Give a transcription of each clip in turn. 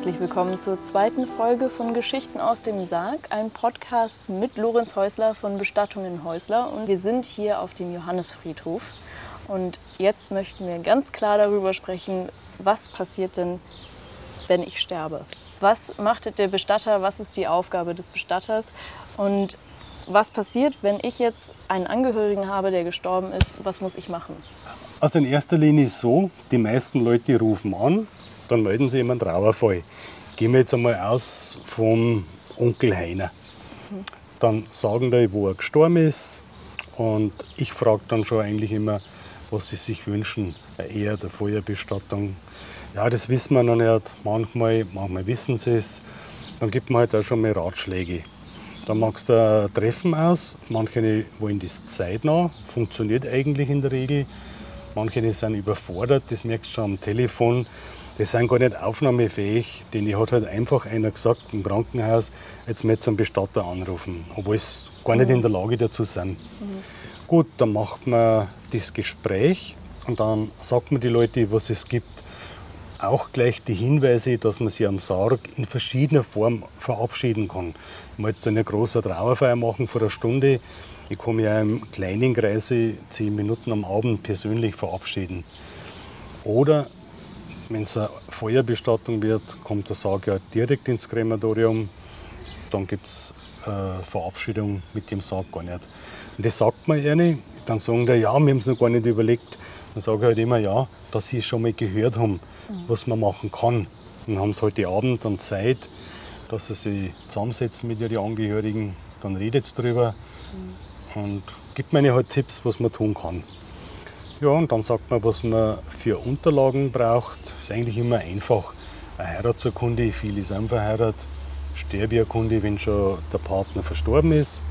herzlich willkommen zur zweiten Folge von Geschichten aus dem Sarg, ein Podcast mit Lorenz Häusler von Bestattungen Häusler. Und wir sind hier auf dem Johannesfriedhof. Und jetzt möchten wir ganz klar darüber sprechen, was passiert denn, wenn ich sterbe? Was macht der Bestatter? Was ist die Aufgabe des Bestatters? Und was passiert, wenn ich jetzt einen Angehörigen habe, der gestorben ist? Was muss ich machen? Also in erster Linie ist so, die meisten Leute rufen an, dann melden sie ihm einen Trauerfall. Gehen wir jetzt einmal aus vom Onkel Heiner. Dann sagen die, wo er gestorben ist. Und ich frage dann schon eigentlich immer, was sie sich wünschen. Eine Ehe, der Feuerbestattung. Ja, das wissen wir noch nicht. Manchmal, manchmal wissen sie es. Dann gibt man halt auch schon mal Ratschläge. Dann machst du ein Treffen aus. Manche wollen das zeitnah, funktioniert eigentlich in der Regel. Manche sind überfordert, das merkst du schon am Telefon die sind gar nicht aufnahmefähig. Denen hat halt einfach einer gesagt im Krankenhaus, jetzt müssen einen Bestatter anrufen, obwohl sie gar nicht in der Lage dazu sind. Mhm. Gut, dann macht man das Gespräch und dann sagt man die Leute, was es gibt. Auch gleich die Hinweise, dass man sich am Sarg in verschiedener Form verabschieden kann. Ich muss jetzt eine große Trauerfeier machen vor einer Stunde. Ich kann mich ja im kleinen Kreise zehn Minuten am Abend persönlich verabschieden. Oder wenn es eine Feuerbestattung wird, kommt der Sarg ja direkt ins Krematorium. Dann gibt es äh, Verabschiedung mit dem Sarg gar nicht. Und das sagt man ihnen. Dann sagen die, ja, wir haben es noch gar nicht überlegt. Dann sage ich halt immer, ja, dass sie schon mal gehört haben, mhm. was man machen kann. Dann haben sie heute Abend dann Zeit, dass sie sich zusammensetzen mit ihren Angehörigen. Dann redet sie darüber mhm. und gibt mir halt Tipps, was man tun kann. Ja, und dann sagt man, was man für Unterlagen braucht. Ist eigentlich immer einfach. Eine Heiratsurkunde, viele sind verheiratet. Sterbeurkunde, wenn schon der Partner verstorben ist.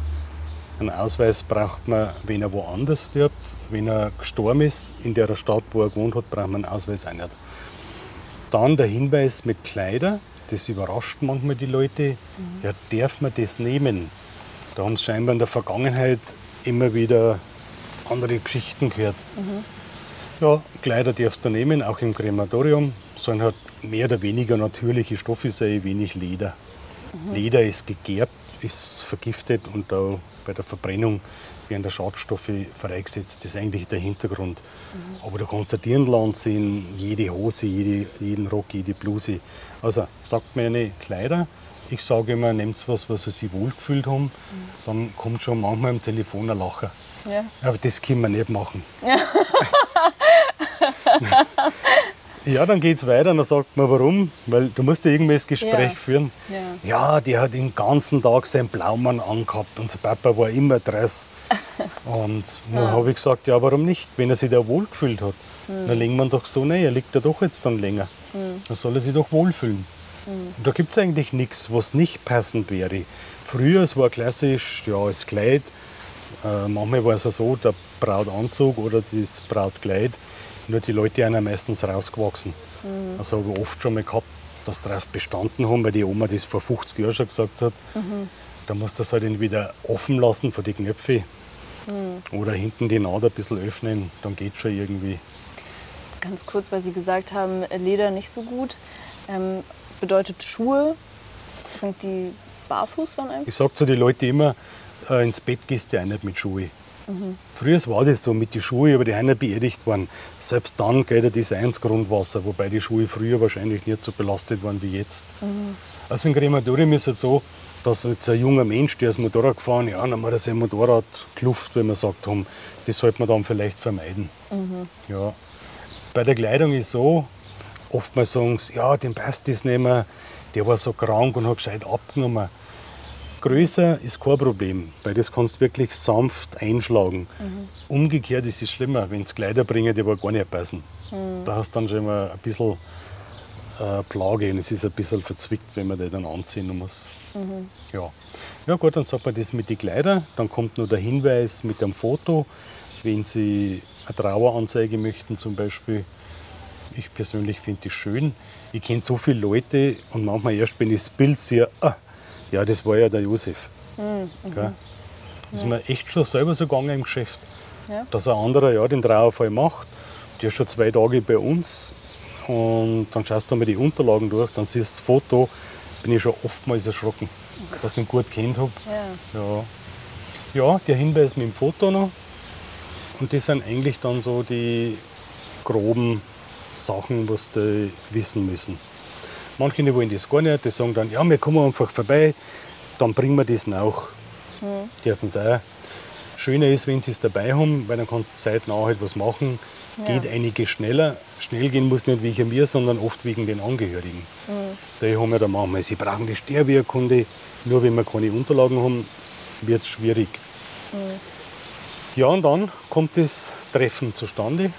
Einen Ausweis braucht man, wenn er woanders stirbt. Wenn er gestorben ist, in der Stadt, wo er gewohnt hat, braucht man einen Ausweis auch nicht. Dann der Hinweis mit Kleider. Das überrascht manchmal die Leute. Mhm. Ja, darf man das nehmen? Da haben sie scheinbar in der Vergangenheit immer wieder andere Geschichten gehört. Mhm. Ja, Kleider darfst du nehmen, auch im Krematorium. Sollen halt mehr oder weniger natürliche Stoffe sein, wenig Leder. Mhm. Leder ist gegerbt, ist vergiftet und da bei der Verbrennung werden der Schadstoffe freigesetzt. Das ist eigentlich der Hintergrund. Mhm. Aber du kannst ein Dirndl anziehen, jede Hose, jede, jeden Rock, jede Bluse. Also sagt mir eine Kleider. Ich sage immer, nehmt was, was sie sich wohlgefühlt haben. Mhm. Dann kommt schon manchmal im Telefon ein Lacher. Ja. Aber das können wir nicht machen. Ja, ja dann geht es weiter und dann sagt man, warum? Weil du musst ja irgendwie das Gespräch ja. führen. Ja. ja, der hat den ganzen Tag seinen Blaumann angehabt und sein Papa war immer Dress. und dann ja. habe ich gesagt, ja, warum nicht? Wenn er sich da wohlgefühlt hat, mhm. dann legen wir ihn doch so näher, er liegt ja doch jetzt dann länger. Mhm. Dann soll er sich doch wohlfühlen. Mhm. Und da gibt es eigentlich nichts, was nicht passend wäre. Früher, es war klassisch, ja, das Kleid, äh, manchmal war es ja so, der Brautanzug oder das Brautkleid, nur die Leute sind meistens rausgewachsen. Mhm. Also habe ich oft schon mal gehabt, dass darauf bestanden haben, weil die Oma das vor 50 Jahren schon gesagt hat. Mhm. Da musst du das halt entweder offen lassen für die Knöpfe mhm. oder hinten die Naht ein bisschen öffnen, dann geht es schon irgendwie. Ganz kurz, weil Sie gesagt haben, Leder nicht so gut. Ähm, bedeutet Schuhe, sind die barfuß dann einfach? Ich sage zu den Leuten immer, äh, ins Bett gehst ja nicht mit Schuhe. Mhm. Früher war das so mit den Schuhen, aber die sind beerdigt worden. Selbst dann geht das ein ins Grundwasser, wobei die Schuhe früher wahrscheinlich nicht so belastet waren wie jetzt. Mhm. Also im Krematorium ist es so, dass jetzt ein junger Mensch, der ist Motorrad gefahren, ja, dann hat er sein Motorrad geluft, wenn man sagt haben, das sollte man dann vielleicht vermeiden. Mhm. Ja. Bei der Kleidung ist es so, oftmals sagen sie, ja, den passt das nicht mehr, der war so krank und hat gescheit abgenommen. Größer ist kein Problem, weil das kannst du wirklich sanft einschlagen. Mhm. Umgekehrt ist es schlimmer, wenn es Kleider bringen, die aber gar nicht passen. Mhm. Da hast du dann schon mal ein bisschen äh, Plage und es ist ein bisschen verzwickt, wenn man die dann anziehen muss. Mhm. Ja. ja gut, dann sagt man das mit den Kleidern. Dann kommt noch der Hinweis mit dem Foto, wenn Sie eine Traueranzeige möchten zum Beispiel. Ich persönlich finde das schön. Ich kenne so viele Leute und manchmal erst, wenn ich das Bild sehe, ah, ja, das war ja der Josef. Mhm. Das ist mir echt schon selber so gegangen im Geschäft. Ja. Dass ein anderer ja den Trauerfall macht. Der ist schon zwei Tage bei uns und dann schaust du mal die Unterlagen durch, dann siehst du das Foto, bin ich schon oftmals erschrocken, dass ich ihn gut kennt habe. Ja. Ja. ja, der Hinweis mit dem Foto noch. Und das sind eigentlich dann so die groben Sachen, was die wissen müssen. Manche die wollen das gar nicht, die sagen dann, ja, wir kommen einfach vorbei, dann bringen wir das nach. Mhm. Dürfen sie auch. Schöner ist, wenn sie es dabei haben, weil dann kannst du zeitnah halt was machen. Ja. Geht einige schneller. Schnell gehen muss nicht wegen mir, sondern oft wegen den Angehörigen. Mhm. Die haben ja dann manchmal, sie brauchen die Sterbeurkunde. Nur wenn wir keine Unterlagen haben, wird es schwierig. Mhm. Ja, und dann kommt das Treffen zustande.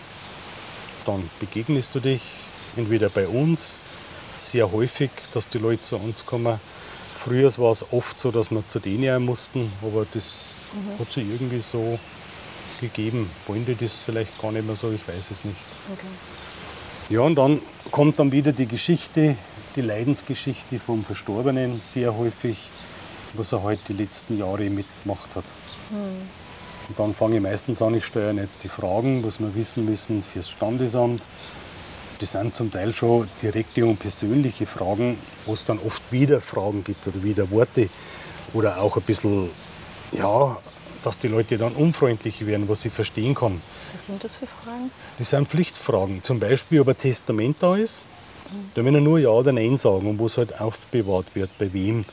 Dann begegnest du dich entweder bei uns, sehr häufig, dass die Leute zu uns kommen. Früher war es oft so, dass wir zu denen mussten, aber das hat sich irgendwie so gegeben. Wollen die das vielleicht gar nicht mehr so, ich weiß es nicht. Okay. Ja, und dann kommt dann wieder die Geschichte, die Leidensgeschichte vom Verstorbenen, sehr häufig, was er halt die letzten Jahre mitgemacht hat. Und dann fange ich meistens an, ich steuere jetzt die Fragen, was wir wissen müssen fürs Standesamt. Das sind zum Teil schon direkte und persönliche Fragen, wo es dann oft wieder Fragen gibt oder wieder Worte oder auch ein bisschen, ja, dass die Leute dann unfreundlich werden, was ich verstehen kann. Was sind das für Fragen? Das sind Pflichtfragen. Zum Beispiel, ob ein Testament da ist. Da will er nur Ja oder Nein sagen und wo es halt aufbewahrt wird, bei wem.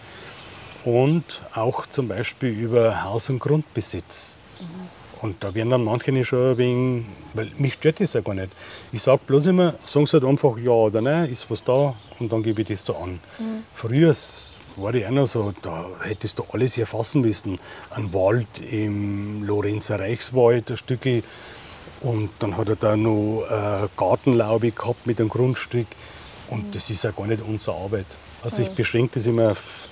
Und auch zum Beispiel über Haus- und Grundbesitz. Und da werden dann manche nicht schon ein wenig, weil mich stört das ja gar nicht. Ich sage bloß immer, sagen Sie halt einfach Ja oder Nein, ist was da und dann gebe ich das so an. Früher war die auch noch so, da hättest du alles erfassen müssen. Ein Wald im Lorenzer Reichswald, ein Stückel. Und dann hat er da noch äh, Gartenlaube gehabt mit einem Grundstück. Und das ist ja gar nicht unsere Arbeit. Also ich beschränke das immer auf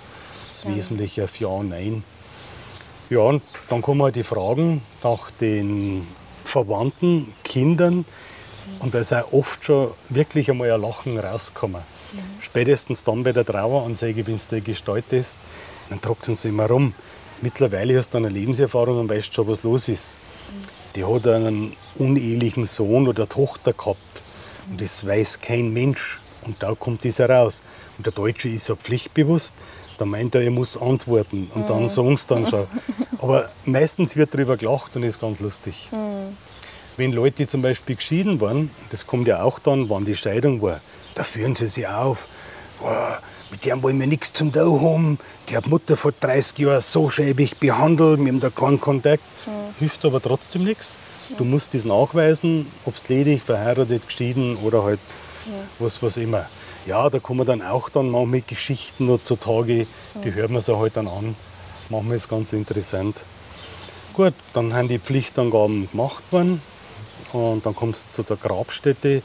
das Wesentliche, auf Ja und Nein. Ja, und dann kommen halt die Fragen nach den Verwandten, Kindern. Und da ist auch oft schon wirklich einmal ein Lachen rausgekommen. Spätestens dann bei der Traueransage, wenn du die gestaltest, dann trocknen sie immer rum. Mittlerweile hast du eine Lebenserfahrung und weißt schon, was los ist. Die hat einen unehelichen Sohn oder Tochter gehabt. Und das weiß kein Mensch. Und da kommt das heraus. Und der Deutsche ist ja pflichtbewusst. Da meint er, er muss antworten. Und dann sagen sie dann schon. Aber meistens wird darüber gelacht und ist ganz lustig. Wenn Leute zum Beispiel geschieden waren, das kommt ja auch dann, wann die Scheidung war, da führen sie sich auf. Boah, mit dem wollen wir nichts zum da haben. Die hat Mutter vor 30 Jahren so schäbig behandelt, wir haben da keinen Kontakt. Hilft aber trotzdem nichts. Du musst das nachweisen, ob es ledig, verheiratet, geschieden oder halt was, was immer. Ja, da kommen dann auch dann manchmal Geschichten noch zutage, die hört man sich halt dann an. Manchmal ist ganz interessant. Gut, dann haben die Pflichtangaben gemacht worden und dann kommt es zu der Grabstätte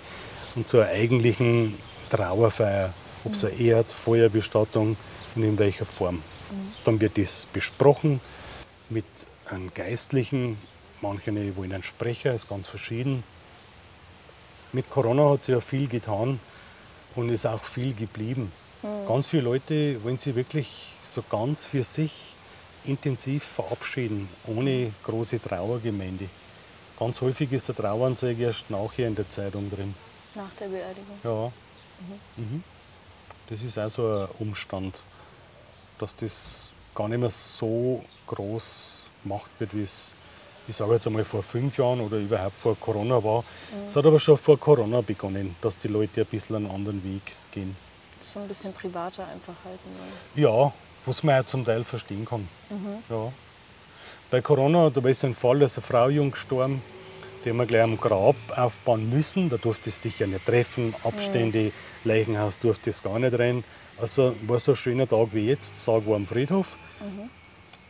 und zur eigentlichen Trauerfeier, ob es eine Erd-, Feuerbestattung und in welcher Form. Dann wird das besprochen mit einem Geistlichen, manche wollen einen Sprecher, ist ganz verschieden. Mit Corona hat sich ja viel getan und ist auch viel geblieben. Ganz viele Leute wollen sich wirklich so ganz für sich intensiv verabschieden, ohne große Trauergemeinde. Ganz häufig ist der Traueranzeige erst nachher in der Zeitung drin. Nach der Beerdigung. Ja. Mhm. Das ist auch so ein Umstand, dass das gar nicht mehr so groß gemacht wird, wie es, ich sage jetzt einmal, vor fünf Jahren oder überhaupt vor Corona war. Es hat aber schon vor Corona begonnen, dass die Leute ein bisschen einen anderen Weg gehen. So ein bisschen privater einfach halten wollen. Ja, was man auch zum Teil verstehen kann. Ja. Bei Corona, da war es ein Fall, da ist eine Frau jung gestorben, die haben wir gleich am Grab aufbauen müssen. Da durftest du dich ja nicht treffen, Abstände, Leichenhaus durftest gar nicht rein. Also war so ein schöner Tag wie jetzt, Sarg war am Friedhof.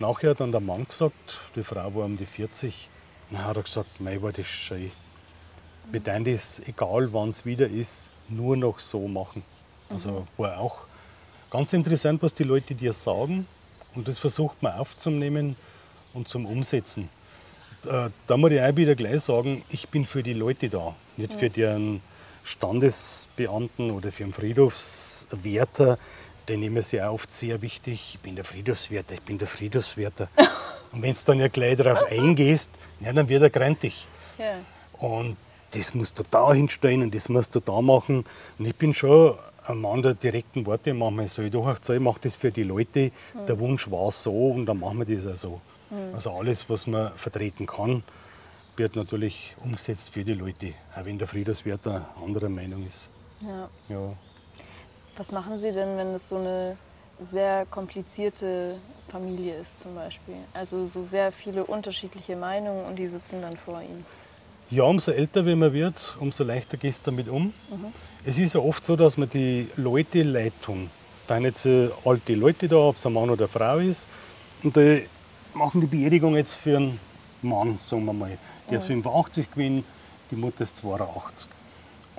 Nachher hat dann der Mann gesagt, die Frau war um die 40, dann hat er gesagt, mei, war das schön. Wir tun das, egal wann es wieder ist, nur noch so machen. Also war auch ganz interessant, was die Leute dir sagen. Und das versucht man aufzunehmen und zum Umsetzen. Äh, Da muss ich auch wieder gleich sagen, ich bin für die Leute da, nicht für den Standesbeamten oder für den Friedhofswärter. Den nehmen sie auch oft sehr wichtig. Ich bin der Friedhofswärter, ich bin der Friedhofswärter. und wenn du dann ja gleich darauf eingehst, ja, dann wird er grantig. Ja. Und das musst du da hinstellen und das musst du da machen. Und ich bin schon ein Mann der direkten Worte. Manchmal so, ich doch ich mache das für die Leute. Mhm. Der Wunsch war so und dann machen wir das auch so. Mhm. Also alles, was man vertreten kann, wird natürlich umgesetzt für die Leute, auch wenn der Friedenswert eine andere Meinung ist. Ja. ja. Was machen Sie denn, wenn es so eine sehr komplizierte Familie ist zum Beispiel? Also so sehr viele unterschiedliche Meinungen und die sitzen dann vor Ihnen. Ja, umso älter wie man wird, umso leichter gehst du damit um. Mhm. Es ist ja oft so, dass man die Leute leid tun. Da sind jetzt alte Leute da, ob es ein Mann oder eine Frau ist. Und die machen die Beerdigung jetzt für einen Mann, sagen wir mal. Der ist 85 mhm. gewesen, die Mutter ist 82.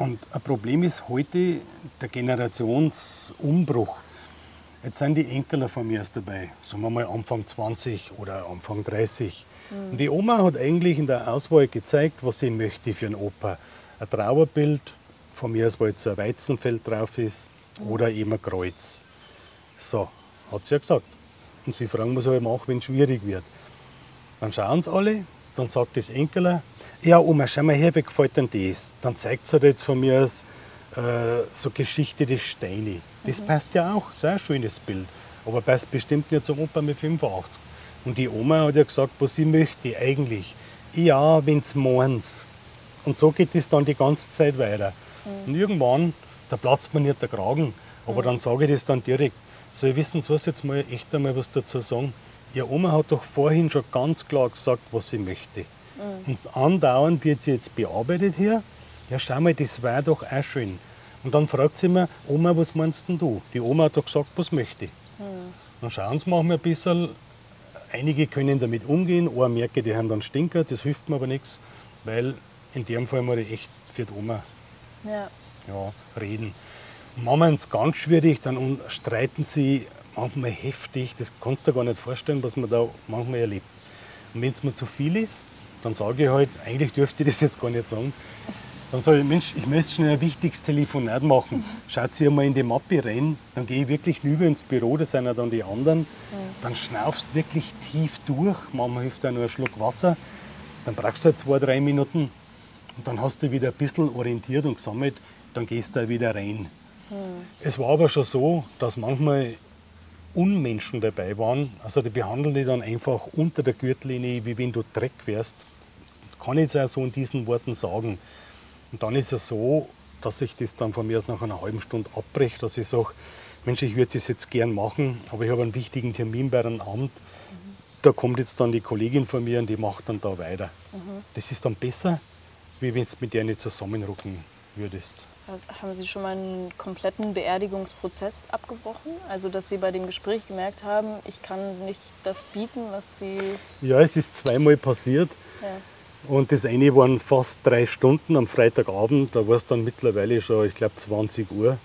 Und ein Problem ist heute der Generationsumbruch. Jetzt sind die Enkel von mir erst dabei, sagen wir mal Anfang 20 oder Anfang 30. Mhm. Und die Oma hat eigentlich in der Auswahl gezeigt, was sie möchte für einen Opa. Ein Trauerbild, von mir aus, wo jetzt ein Weizenfeld drauf ist, mhm. oder eben ein Kreuz. So, hat sie ja gesagt. Und sie fragen, was soll ich machen, wenn es schwierig wird. Dann schauen sie alle, dann sagt das Enkel, ja Oma, schau mal her, wie gefällt denn das? Dann zeigt sie halt jetzt von mir aus äh, so Geschichte des Steine. Das mhm. passt ja auch, sehr schönes Bild. Aber passt bestimmt nicht zum Opa mit 85. Und die Oma hat ja gesagt, was sie möchte eigentlich. Ja, wenn wenn's meins. Und so geht es dann die ganze Zeit weiter. Mhm. Und irgendwann, da platzt man nicht der Kragen. Aber mhm. dann sage ich das dann direkt. So, ihr wissen was jetzt mal echt einmal was dazu sagen. Ihre Oma hat doch vorhin schon ganz klar gesagt, was sie möchte. Mhm. Und andauernd wird sie jetzt bearbeitet hier. Ja, schau mal, das war doch auch schön. Und dann fragt sie mir, Oma, was meinst denn du? Die Oma hat doch gesagt, was möchte. Mhm. Dann schauen sie manchmal ein bisschen. Einige können damit umgehen, andere merken, die haben dann Stinker, das hilft mir aber nichts, weil in dem Fall muss ich echt für die Oma ja. Ja, reden. Manchmal ist es ganz schwierig, dann streiten sie manchmal heftig. Das kannst du dir gar nicht vorstellen, was man da manchmal erlebt. Und wenn es mir zu viel ist, dann sage ich halt, eigentlich dürfte ich das jetzt gar nicht sagen. Dann sage ich, Mensch, ich möchte schnell ein wichtiges Telefonat machen. Schaut sie einmal in die Mappe rein, dann gehe ich wirklich rüber ins Büro, da sind ja dann die anderen. Dann schnaufst wirklich tief durch, manchmal hilft auch nur ein Schluck Wasser. Dann brauchst du halt zwei, drei Minuten und dann hast du wieder ein bisschen orientiert und gesammelt, dann gehst du da wieder rein. Es war aber schon so, dass manchmal Unmenschen dabei waren. Also die behandeln die dann einfach unter der Gürtellinie, wie wenn du Dreck wärst. Kann ich jetzt auch so in diesen Worten sagen. Und dann ist es so, dass ich das dann von mir aus nach einer halben Stunde abbreche, dass ich sage, Mensch, ich würde das jetzt gern machen, aber ich habe einen wichtigen Termin bei einem Amt. Mhm. Da kommt jetzt dann die Kollegin von mir und die macht dann da weiter. Mhm. Das ist dann besser, wie wenn du mit der nicht zusammenrücken würdest. Haben Sie schon mal einen kompletten Beerdigungsprozess abgebrochen? Also, dass Sie bei dem Gespräch gemerkt haben, ich kann nicht das bieten, was Sie. Ja, es ist zweimal passiert. Ja. Und das eine waren fast drei Stunden am Freitagabend. Da war es dann mittlerweile schon, ich glaube, 20 Uhr.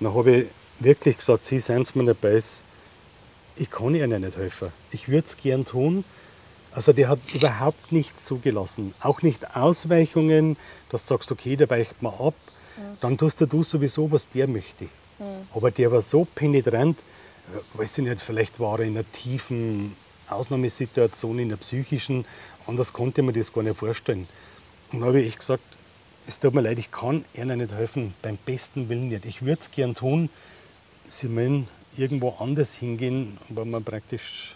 Dann habe ich wirklich gesagt: Sie seien mir nicht beiß. Ich kann Ihnen nicht helfen. Ich würde es gern tun. Also, der hat überhaupt nichts zugelassen. Auch nicht Ausweichungen, dass du sagst: Okay, der weicht mal ab dann tust du sowieso, was der möchte. Mhm. Aber der war so penetrant, äh, weiß ich nicht, vielleicht war er in einer tiefen Ausnahmesituation, in der psychischen, anders konnte man das gar nicht vorstellen. Und dann habe ich gesagt, es tut mir leid, ich kann Ihnen nicht helfen, beim besten Willen nicht. Ich würde es gern tun, Sie müssen irgendwo anders hingehen, wo man praktisch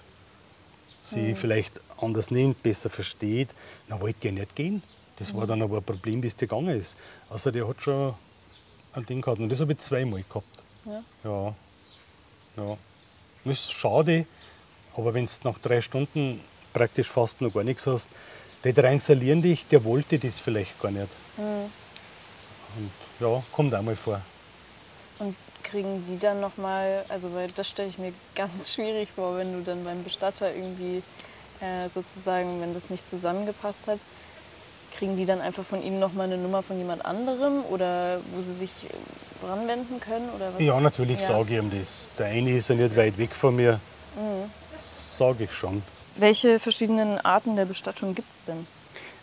sie mhm. vielleicht anders nimmt, besser versteht. Dann wollte ich nicht gehen. Das war dann aber ein Problem, bis der gegangen ist. Also der hat schon ein Ding gehabt. Und das habe ich zweimal gehabt. Ja. Ja. ja. Das ist schade, aber wenn du nach drei Stunden praktisch fast noch gar nichts hast, die drangsalieren dich, der wollte das vielleicht gar nicht. Mhm. Und ja, kommt auch mal vor. Und kriegen die dann nochmal, also weil das stelle ich mir ganz schwierig vor, wenn du dann beim Bestatter irgendwie äh, sozusagen, wenn das nicht zusammengepasst hat, Kriegen die dann einfach von ihm nochmal eine Nummer von jemand anderem oder wo sie sich äh, ranwenden können? Oder was? Ja, natürlich ja. sage ich ihm das. Der eine ist ja nicht weit weg von mir. Mhm. Sage ich schon. Welche verschiedenen Arten der Bestattung gibt es denn?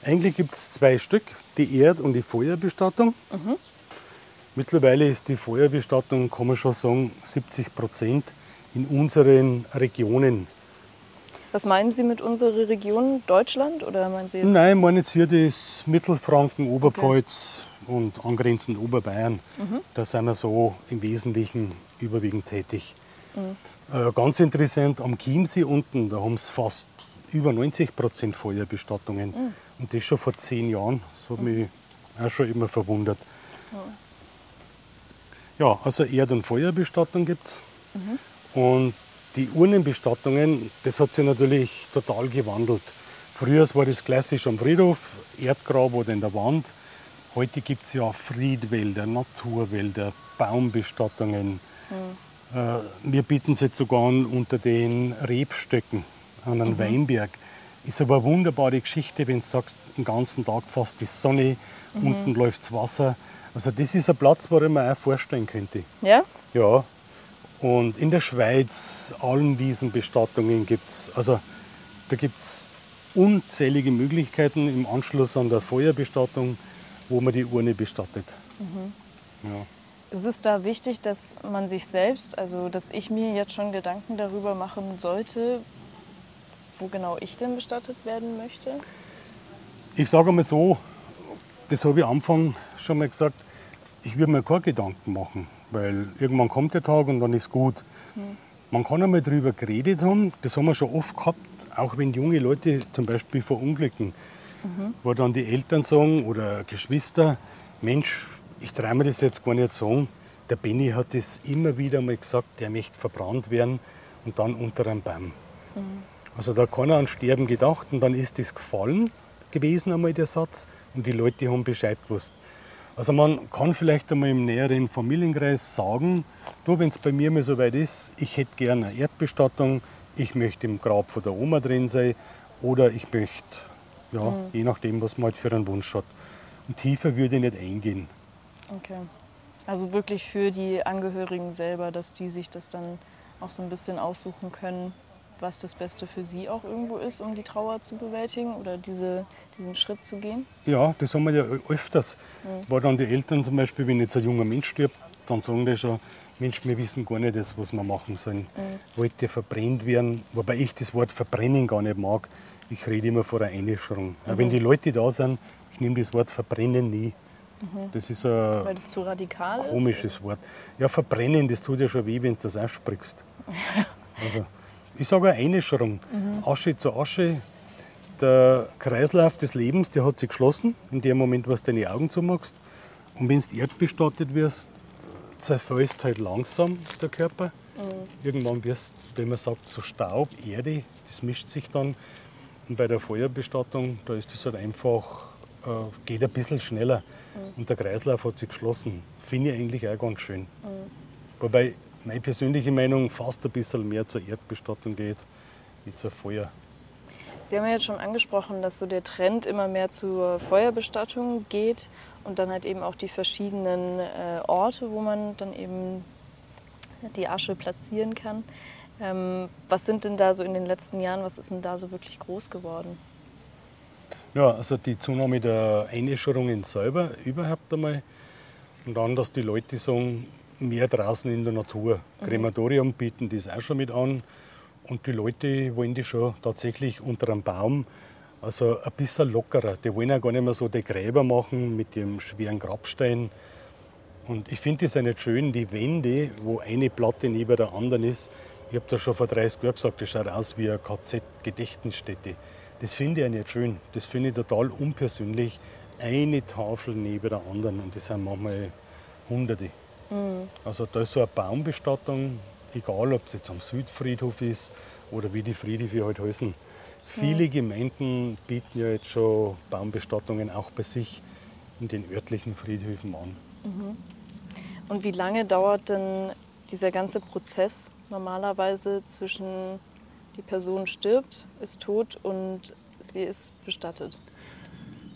Eigentlich gibt es zwei Stück, die Erd- und die Feuerbestattung. Mhm. Mittlerweile ist die Feuerbestattung, kann man schon sagen, 70 Prozent in unseren Regionen. Was meinen Sie mit unserer Region? Deutschland oder meinen Sie jetzt? Nein, ich meine jetzt hier das Mittelfranken, Oberpfalz und angrenzend Oberbayern. Da sind wir so im Wesentlichen überwiegend tätig. Äh, ganz interessant, am Chiemsee unten, da haben sie fast über 90 Prozent Feuerbestattungen. Und das schon vor zehn Jahren. Das hat mich auch schon immer verwundert. Ja, also Erd- und Feuerbestattung gibt es. Und die Urnenbestattungen, das hat sich natürlich total gewandelt. Früher war das klassisch am Friedhof, Erdgrab oder in der Wand. Heute gibt es ja Friedwälder, Naturwälder, Baumbestattungen. Äh, wir bieten es jetzt sogar an unter den Rebstöcken an einem Weinberg. Ist aber eine wunderbare Geschichte, wenn du sagst, den ganzen Tag fast die Sonne, unten läuft das Wasser. Also das ist ein Platz, wo ich mir auch vorstellen könnte. Ja? Ja. Und in der Schweiz Almwiesenbestattungen gibt es. Also da gibt es unzählige Möglichkeiten im Anschluss an der Feuerbestattung, wo man die Urne bestattet. Ja. Es ist da wichtig, dass man sich selbst, also dass ich mir jetzt schon Gedanken darüber machen sollte, wo genau ich denn bestattet werden möchte. Ich sage mal so, das habe ich am Anfang schon mal gesagt, ich würde mir keine Gedanken machen, weil irgendwann kommt der Tag und dann ist gut. Man kann einmal darüber geredet haben, das haben wir schon oft gehabt, auch wenn junge Leute zum Beispiel verunglücken, wo dann die Eltern sagen oder Geschwister, Mensch, ich traue mir das jetzt gar nicht sagen, der Benny hat das immer wieder mal gesagt, der möchte verbrannt werden und dann unter einem Baum. Also da hat keiner an Sterben gedacht und dann ist das gefallen gewesen einmal der Satz und die Leute haben Bescheid gewusst. Also man kann vielleicht einmal im näheren Familienkreis sagen, du, wenn es bei mir mal so weit ist, ich hätte gerne eine Erdbestattung, ich möchte im Grab von der Oma drin sein oder ich möchte, ja, je nachdem, was man halt für einen Wunsch hat. Und tiefer würde ich nicht eingehen. Okay. Also wirklich für die Angehörigen selber, dass die sich das dann auch so ein bisschen aussuchen können, was das Beste für sie auch irgendwo ist, um die Trauer zu bewältigen oder diese, diesen Schritt zu gehen. Ja, das haben wir ja öfters. Weil dann die Eltern zum Beispiel, wenn jetzt ein junger Mensch stirbt, dann sagen die schon, Mensch, wir wissen gar nicht, was wir machen sollen. Wollte verbrennt werden, wobei ich das Wort verbrennen gar nicht mag. Ich rede immer von einer Einäscherung. Auch Wenn die Leute da sind, ich nehme das Wort verbrennen nie. Das ist ein Weil das zu radikal ist. komisches Wort. Ja, verbrennen, das tut ja schon weh, wenn du das aussprichst. Also, ich sage eine Einäscherung. Asche zu Asche. Der Kreislauf des Lebens, der hat sich geschlossen, in dem Moment, wo du deine Augen zumachst. Und wenn du erdbestattet wirst, zerfällst halt langsam der Körper. Irgendwann wirst wenn man sagt, zu Staub, Erde, das mischt sich dann. Und bei der Feuerbestattung, da ist das halt einfach, äh, geht ein bisschen schneller. Und der Kreislauf hat sich geschlossen. Finde ich eigentlich auch ganz schön. Wobei meine persönliche Meinung fast ein bisschen mehr zur Erdbestattung geht, wie zur Feuer. Sie haben ja jetzt schon angesprochen, dass so der Trend immer mehr zur Feuerbestattung geht und dann halt eben auch die verschiedenen äh, Orte, wo man dann eben die Asche platzieren kann. Ähm, was sind denn da so in den letzten Jahren, was ist denn da so wirklich groß geworden? Ja, also die Zunahme der Einäscherungen selber überhaupt einmal. Und dann, dass die Leute sagen, mehr draußen in der Natur. Krematorium bieten das auch schon mit an. Und die Leute wollen die schon tatsächlich unter einem Baum, also ein bisschen lockerer. Die wollen auch gar nicht mehr so die Gräber machen mit dem schweren Grabstein. Und ich finde das auch nicht schön, die Wände, wo eine Platte neben der anderen ist. Ich habe das schon vor 30 Jahren gesagt, das schaut aus wie eine KZ-Gedächtnisstätte. Das finde ich nicht schön. Das finde ich total unpersönlich. Eine Tafel neben der anderen und das sind manchmal Hunderte. Also da ist so eine Baumbestattung, egal ob es jetzt am Südfriedhof ist oder wie die Friedhöfe halt heißen. Viele Gemeinden bieten ja jetzt schon Baumbestattungen auch bei sich in den örtlichen Friedhöfen an. Und wie lange dauert denn dieser ganze Prozess normalerweise zwischen die Person stirbt, ist tot und sie ist bestattet?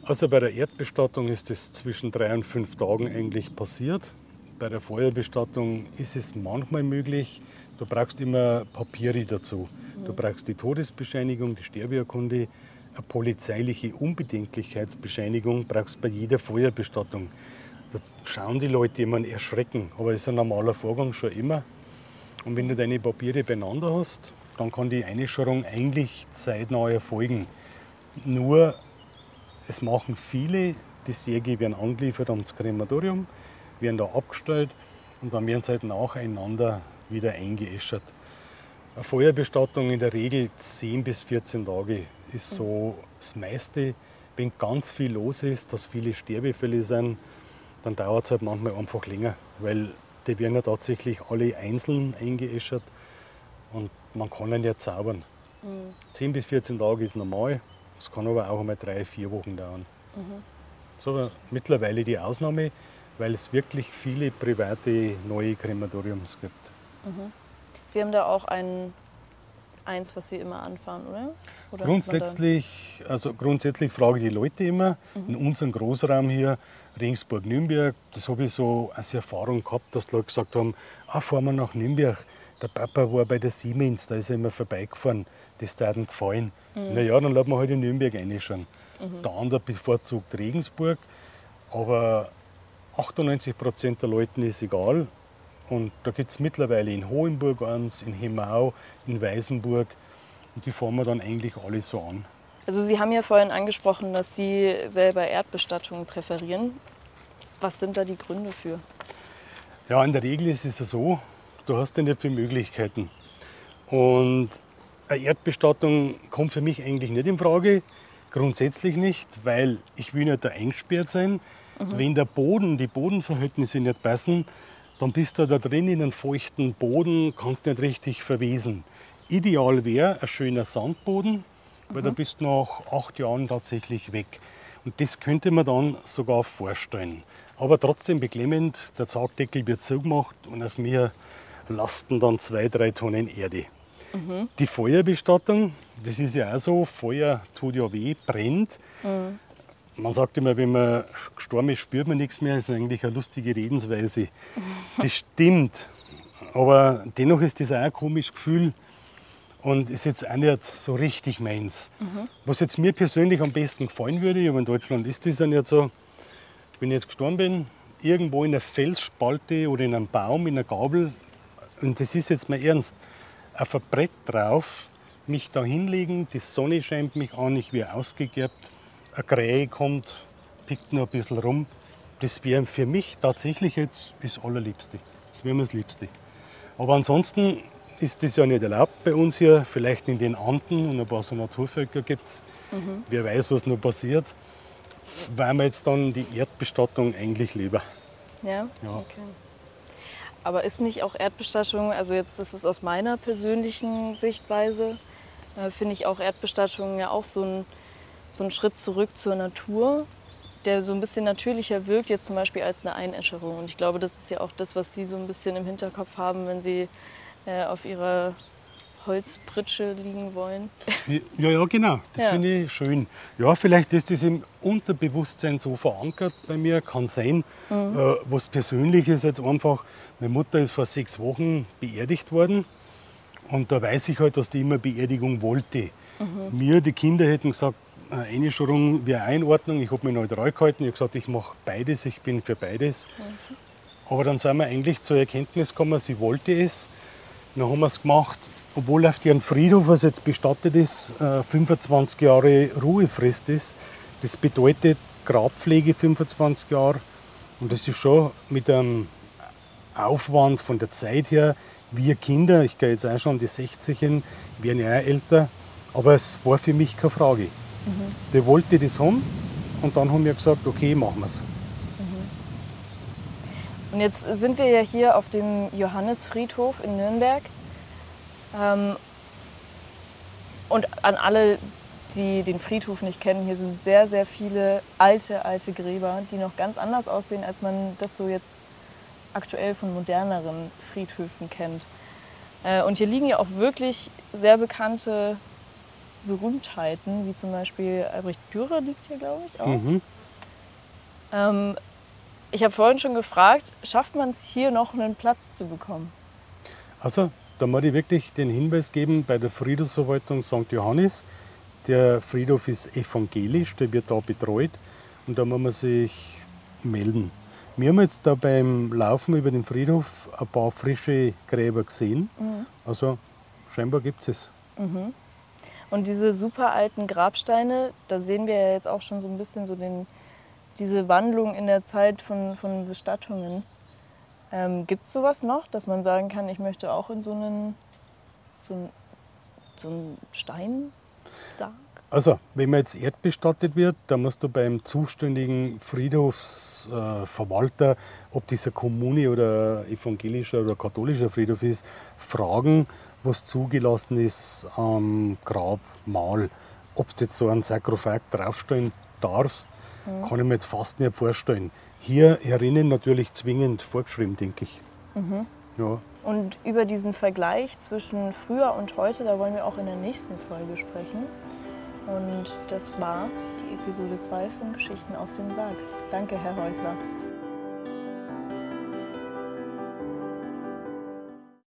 Also bei der Erdbestattung ist es zwischen drei und fünf Tagen eigentlich passiert. Bei der Feuerbestattung ist es manchmal möglich. Du brauchst immer Papiere dazu. Du brauchst die Todesbescheinigung, die Sterbeurkunde, eine polizeiliche Unbedenklichkeitsbescheinigung brauchst du bei jeder Feuerbestattung. Da schauen die Leute immer erschrecken, aber es ist ein normaler Vorgang schon immer. Und wenn du deine Papiere beieinander hast, dann kann die Einschurung eigentlich zeitnah erfolgen. Nur, es machen viele, die Särge werden angeliefert ans Krematorium, werden da abgestellt und dann werden sie halt nacheinander wieder eingeäschert. Eine Feuerbestattung in der Regel 10 bis 14 Tage ist so das meiste. Wenn ganz viel los ist, dass viele Sterbefälle sind, dann dauert es halt manchmal einfach länger, weil die werden ja tatsächlich alle einzeln eingeäschert und man kann ihn ja zaubern. Mhm. 10 bis 14 Tage ist normal, es kann aber auch einmal drei, vier Wochen dauern. Mhm. So mittlerweile die Ausnahme, weil es wirklich viele private neue Krematoriums gibt. Mhm. Sie haben da auch ein, eins, was Sie immer anfahren, oder? oder grundsätzlich, also grundsätzlich frage ich die Leute immer, mhm. in unserem Großraum hier, Regensburg-Nürnberg, das habe ich so als Erfahrung gehabt, dass die Leute gesagt haben, ah, fahren wir nach Nürnberg. Der Papa war bei der Siemens, da ist er immer vorbeigefahren. Das hat ihm gefallen. Mhm. Naja, dann lassen wir halt in Nürnberg reinschauen. Mhm. Der andere bevorzugt Regensburg, aber 98 Prozent der Leuten ist egal. Und da gibt es mittlerweile in Hohenburg eins, in Hemau, in Weißenburg. Und die fahren wir dann eigentlich alle so an. Also Sie haben ja vorhin angesprochen, dass Sie selber Erdbestattungen präferieren. Was sind da die Gründe für? Ja, in der Regel ist es so, du hast ja nicht viele Möglichkeiten. Und eine Erdbestattung kommt für mich eigentlich nicht in Frage. Grundsätzlich nicht, weil ich will nicht da eingesperrt sein. Mhm. Wenn der Boden, die Bodenverhältnisse nicht passen, dann bist du da drin in einem feuchten Boden, kannst nicht richtig verwesen. Ideal wäre ein schöner Sandboden, weil mhm. da bist du nach acht Jahren tatsächlich weg. Und das könnte man dann sogar vorstellen. Aber trotzdem beklemmend, der Zartdeckel wird zugemacht und auf mir lasten dann zwei, drei Tonnen Erde. Mhm. Die Feuerbestattung, das ist ja auch so, Feuer tut ja weh, brennt. Mhm. Man sagt immer, wenn man gestorben ist, spürt man nichts mehr. Das ist eigentlich eine lustige Redensweise. Das stimmt. Aber dennoch ist das auch ein komisches Gefühl, und ist jetzt auch nicht so richtig meins. Mhm. Was jetzt mir persönlich am besten gefallen würde, aber in Deutschland ist das ja nicht so, wenn ich jetzt gestorben bin, irgendwo in einer Felsspalte oder in einem Baum, in einer Gabel, und das ist jetzt mal ernst, auf ein Brett drauf, mich da hinlegen, die Sonne scheint mich an, ich werde ausgegerbt, eine Krähe kommt, pickt nur ein bisschen rum. Das wäre für mich tatsächlich jetzt das Allerliebste. Das wäre mir das Liebste. Aber ansonsten ist das ja nicht erlaubt bei uns hier. Vielleicht in den Anden und ein paar so Naturvölker gibt es. Mhm. Wer weiß, was noch passiert. Weil wir jetzt dann die Erdbestattung eigentlich lieber. Ja? ja. Okay. Aber ist nicht auch Erdbestattung, also jetzt das ist aus meiner persönlichen Sichtweise, äh, finde ich auch Erdbestattung ja auch so ein, so ein Schritt zurück zur Natur, der so ein bisschen natürlicher wirkt, jetzt zum Beispiel als eine Einäscherung. Und ich glaube, das ist ja auch das, was Sie so ein bisschen im Hinterkopf haben, wenn Sie äh, auf ihrer Holzpritsche liegen wollen. Ja, ja, genau. Das ja. finde ich schön. Ja, vielleicht ist das im Unterbewusstsein so verankert bei mir, kann sein. Mhm. Äh, was persönlich ist jetzt einfach, meine Mutter ist vor sechs Wochen beerdigt worden. Und da weiß ich halt, dass die immer Beerdigung wollte. Mhm. Mir, die Kinder hätten gesagt, eine Einschulung wäre Einordnung. Ich habe mich neutral gehalten. Ich habe gesagt, ich mache beides, ich bin für beides. Mhm. Aber dann sind wir eigentlich zur Erkenntnis gekommen, sie wollte es. Dann haben wir es gemacht, obwohl auf deren Friedhof, was jetzt bestattet ist, 25 äh, Jahre Ruhefrist ist. Das bedeutet Grabpflege 25 Jahre. Und das ist schon mit einem Aufwand von der Zeit her. Wir Kinder, ich gehe jetzt auch schon die 60 hin, werden ja älter. Aber es war für mich keine Frage. Mhm. Der wollte das haben und dann haben wir gesagt, okay, machen wir es. Und jetzt sind wir ja hier auf dem Johannesfriedhof in Nürnberg. Ähm, und an alle, die den Friedhof nicht kennen, hier sind sehr, sehr viele alte, alte Gräber, die noch ganz anders aussehen, als man das so jetzt aktuell von moderneren Friedhöfen kennt. Äh, und hier liegen ja auch wirklich sehr bekannte Berühmtheiten, wie zum Beispiel Albrecht Dürer liegt hier, glaube ich, auch. Mhm. Ähm, ich habe vorhin schon gefragt, schafft man es hier noch einen Platz zu bekommen? Also, da muss ich wirklich den Hinweis geben, bei der Friedhofsverwaltung St. Johannes, der Friedhof ist evangelisch, der wird da betreut und da muss man sich melden. Wir haben jetzt da beim Laufen über den Friedhof ein paar frische Gräber gesehen. Mhm. Also scheinbar gibt es es. Und diese super alten Grabsteine, da sehen wir ja jetzt auch schon so ein bisschen so den, diese Wandlung in der Zeit von, von Bestattungen. Ähm, Gibt es sowas noch, dass man sagen kann, ich möchte auch in so einen, so einen, so einen Steinsarg? Also, wenn man jetzt erdbestattet wird, dann musst du beim zuständigen Friedhofsverwalter, ob dieser Kommune oder evangelischer oder katholischer Friedhof ist, fragen, was zugelassen ist am Grabmal. Ob du jetzt so einen Sarkophag draufstellen darfst, kann ich mir jetzt fast nicht vorstellen. Hier herinnen natürlich zwingend vorgeschrieben, denke ich. Ja. Und über diesen Vergleich zwischen früher und heute, da wollen wir auch in der nächsten Folge sprechen. Und das war die Episode 2 von Geschichten aus dem Sarg. Danke, Herr Häusler.